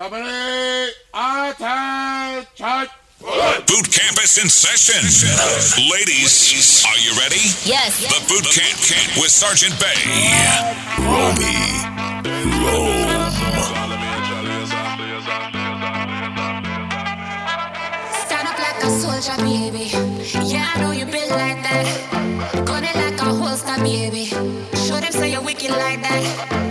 Boot camp is in session. Ladies, are you ready? Yes. The boot camp, camp with Sergeant Bay. Romy. Rome. Stand up like a soldier, baby. Yeah, I know you been like that. Gun it like a holster, baby. Show them say you're wicked like that.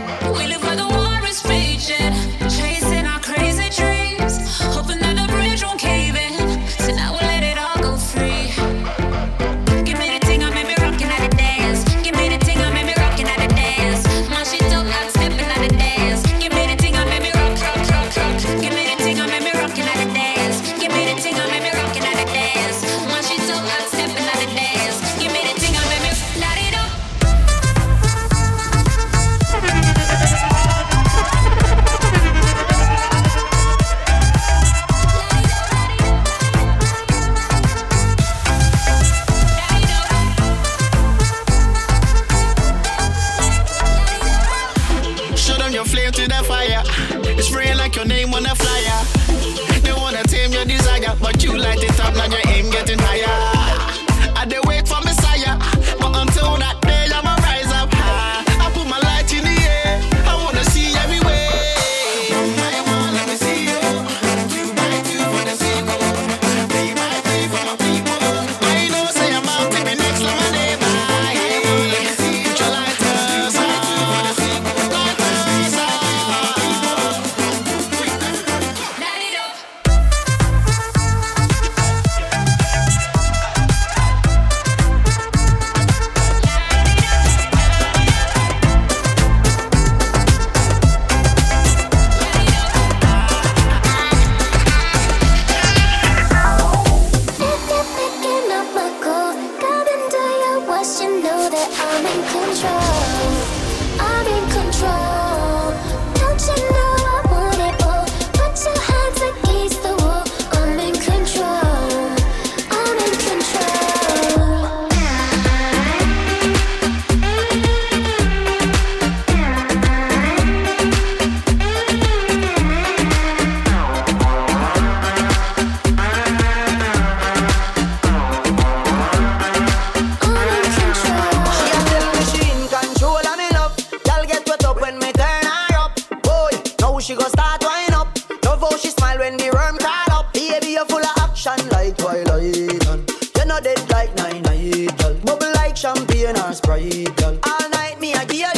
All night me a it.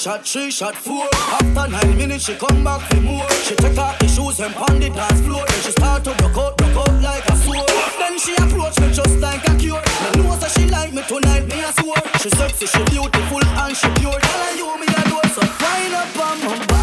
shot, three shot, four. After nine minutes, she come back for more. She take off the shoes and pound the dance floor. Then she start to rock out, rock out like a sword. Then she approach me just like a cure. Me know that she like me tonight, me a swore. She sexy, she beautiful and she pure. Tell her you me a dose of wind up on my.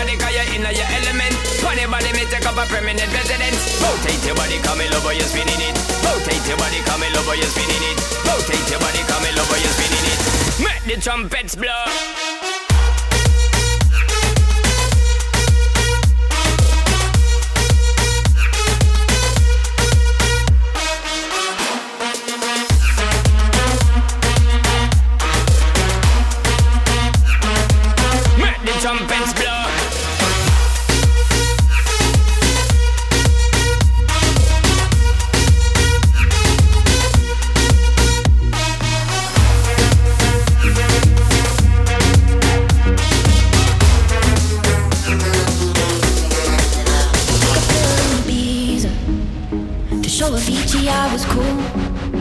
Body, cause you're in your element. Funny body, me take up a permanent residence. Rotate your body, come in over, you're spinning it. Rotate your body, come in over, you're spinning it. Rotate your body, come in over, you're spinning it. Make the trumpets blow. Show Avicii I was cool.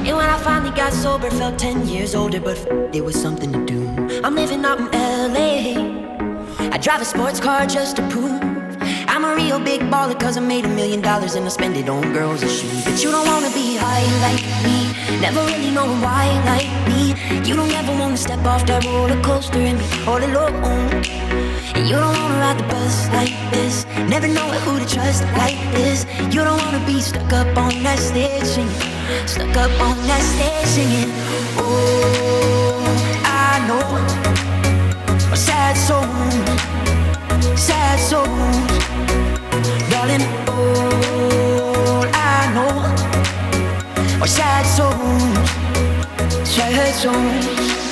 And when I finally got sober, felt 10 years older, but f- there was something to do. I'm living out in LA. I drive a sports car just to prove I'm a real big baller cause I made a million dollars and I spend it on girls and shoes. But you don't wanna be high like me, never really know why like me. You don't ever wanna step off that roller coaster and be all alone. And you don't wanna ride the bus like this, never know who to trust like this. You don't wanna be stuck up on that stage singing, stuck up on that stage singing. Oh, I know sad soul, sad soul, darling. All I know sad souls, sad souls.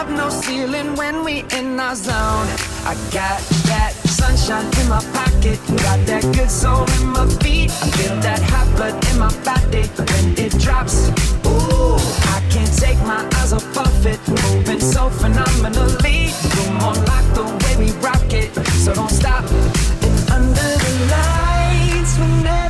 Up no ceiling when we in our zone. I got that sunshine in my pocket, got that good soul in my feet. Feel that hot blood in my body when it drops. Ooh, I can't take my eyes off of it, moving so phenomenally. Come on, like the way we rock it, so don't stop. And under the lights, when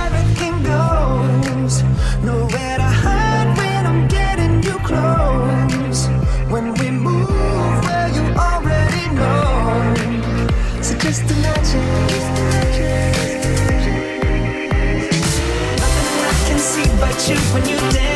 you when you dance.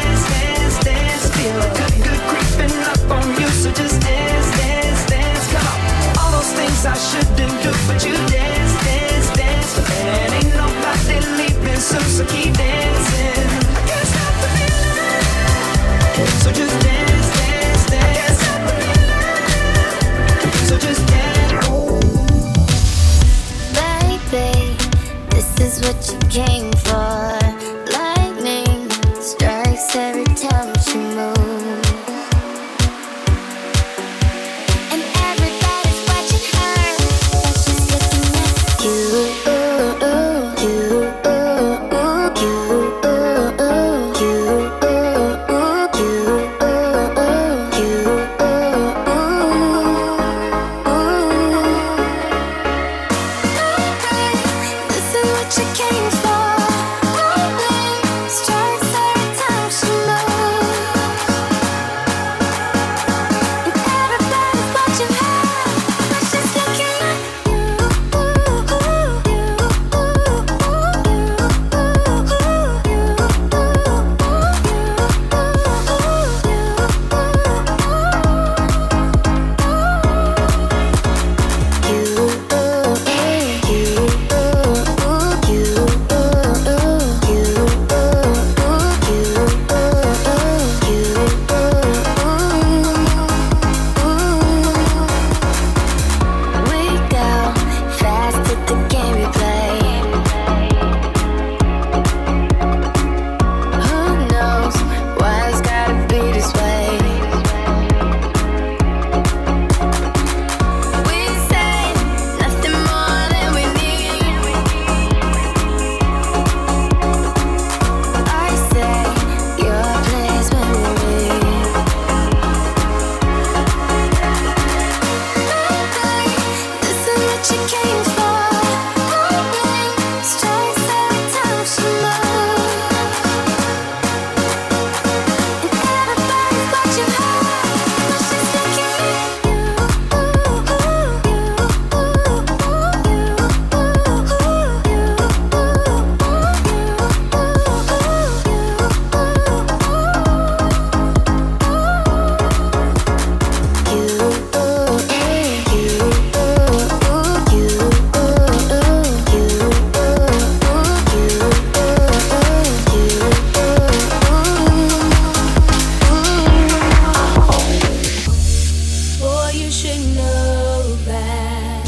you should know that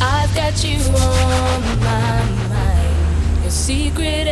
I've got you on my mind. Your secret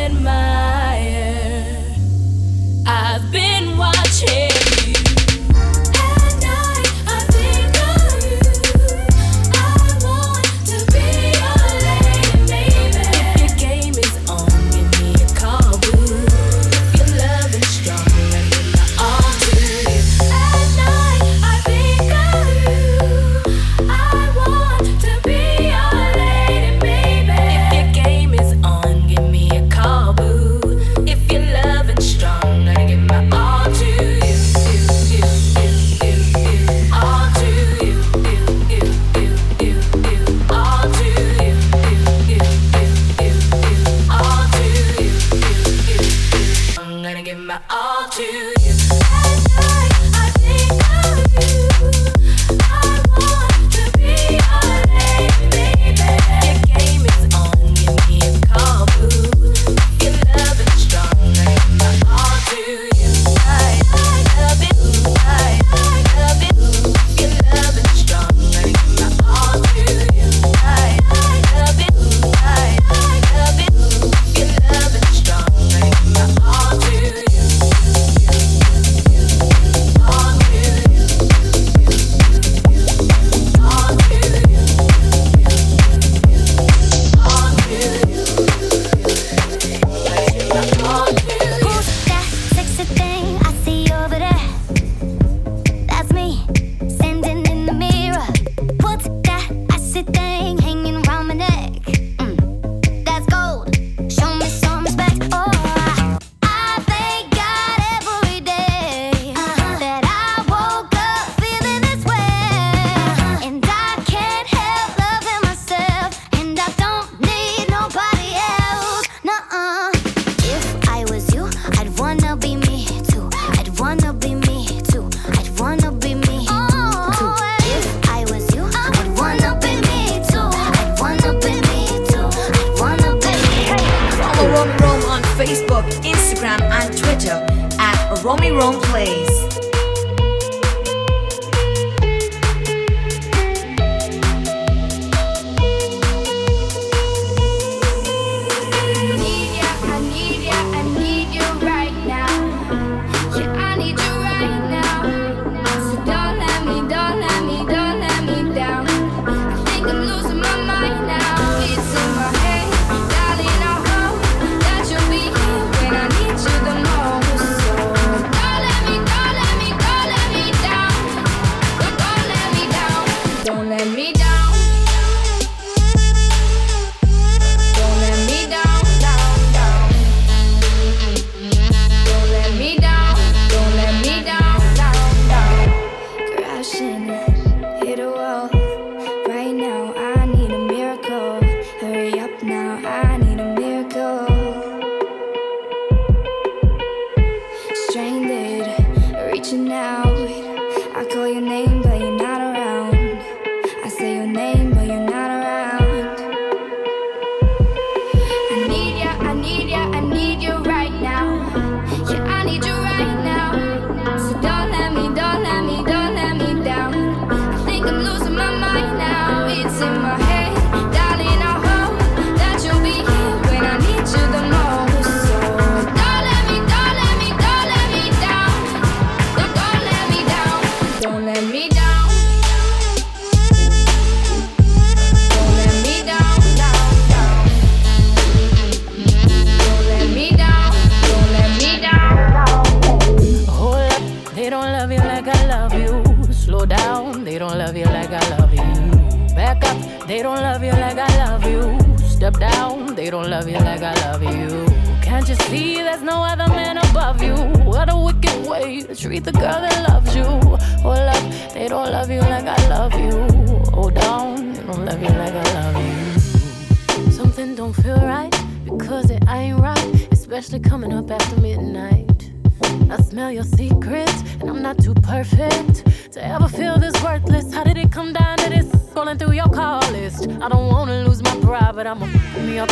me up.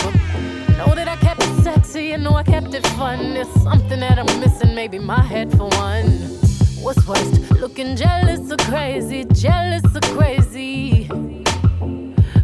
Know that I kept it sexy, and know I kept it fun. There's something that I'm missing, maybe my head for one. What's worst? Looking jealous or crazy, jealous or crazy.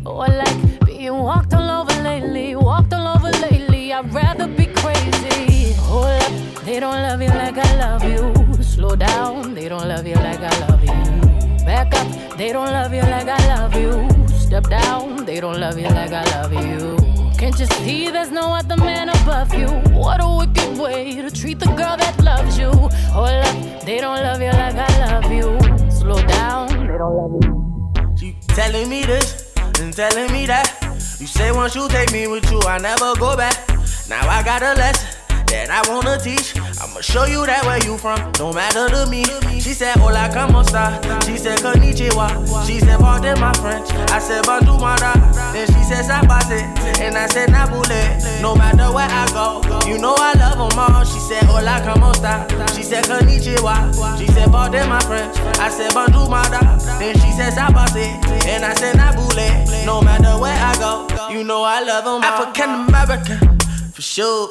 Or like being walked all over lately, walked all over lately. I'd rather be crazy. Hold up, they don't love you like I love you. Slow down, they don't love you like I love you. Back up, they don't love you like I love you. Step down, they don't love you like I love you. Can't you see there's no other man above you? What a wicked way to treat the girl that loves you. Hold up, they don't love you like I love you. Slow down, they don't love you. She telling me this and telling me that. You say once you take me with you, I never go back. Now I got a lesson that I wanna teach. I'ma show you that where you from, no matter to me. She said, Hola, como esta? She said, Konnichiwa. She said, Pardon my French. I said, Bandu Mara. Then she said, Sabase. And I said, Nabule. No matter where I go, you know I love them all. She said, Hola, como esta? She said, Konnichiwa. She said, Pardon my French. I said, Bandu Mara. Then she said, Sabase. And I said, Nabule. No matter where I go, you know I love them all. African American, for sure.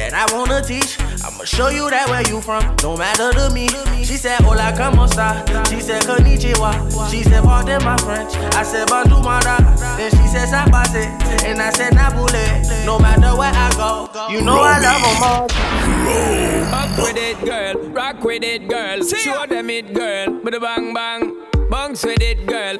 that I wanna teach. I'ma show you that where you from, no matter to me. She said, Hola, como esta? She said, Konnichiwa. She said, Pardon my French. I said, Bandu Mara. Then she said, Sabase. And I said, Nabule. No matter where I go, you know I love them all. Up with it, girl. Rock with it, girl. Show them it, girl. With a bang bang. Bounce with it, girl.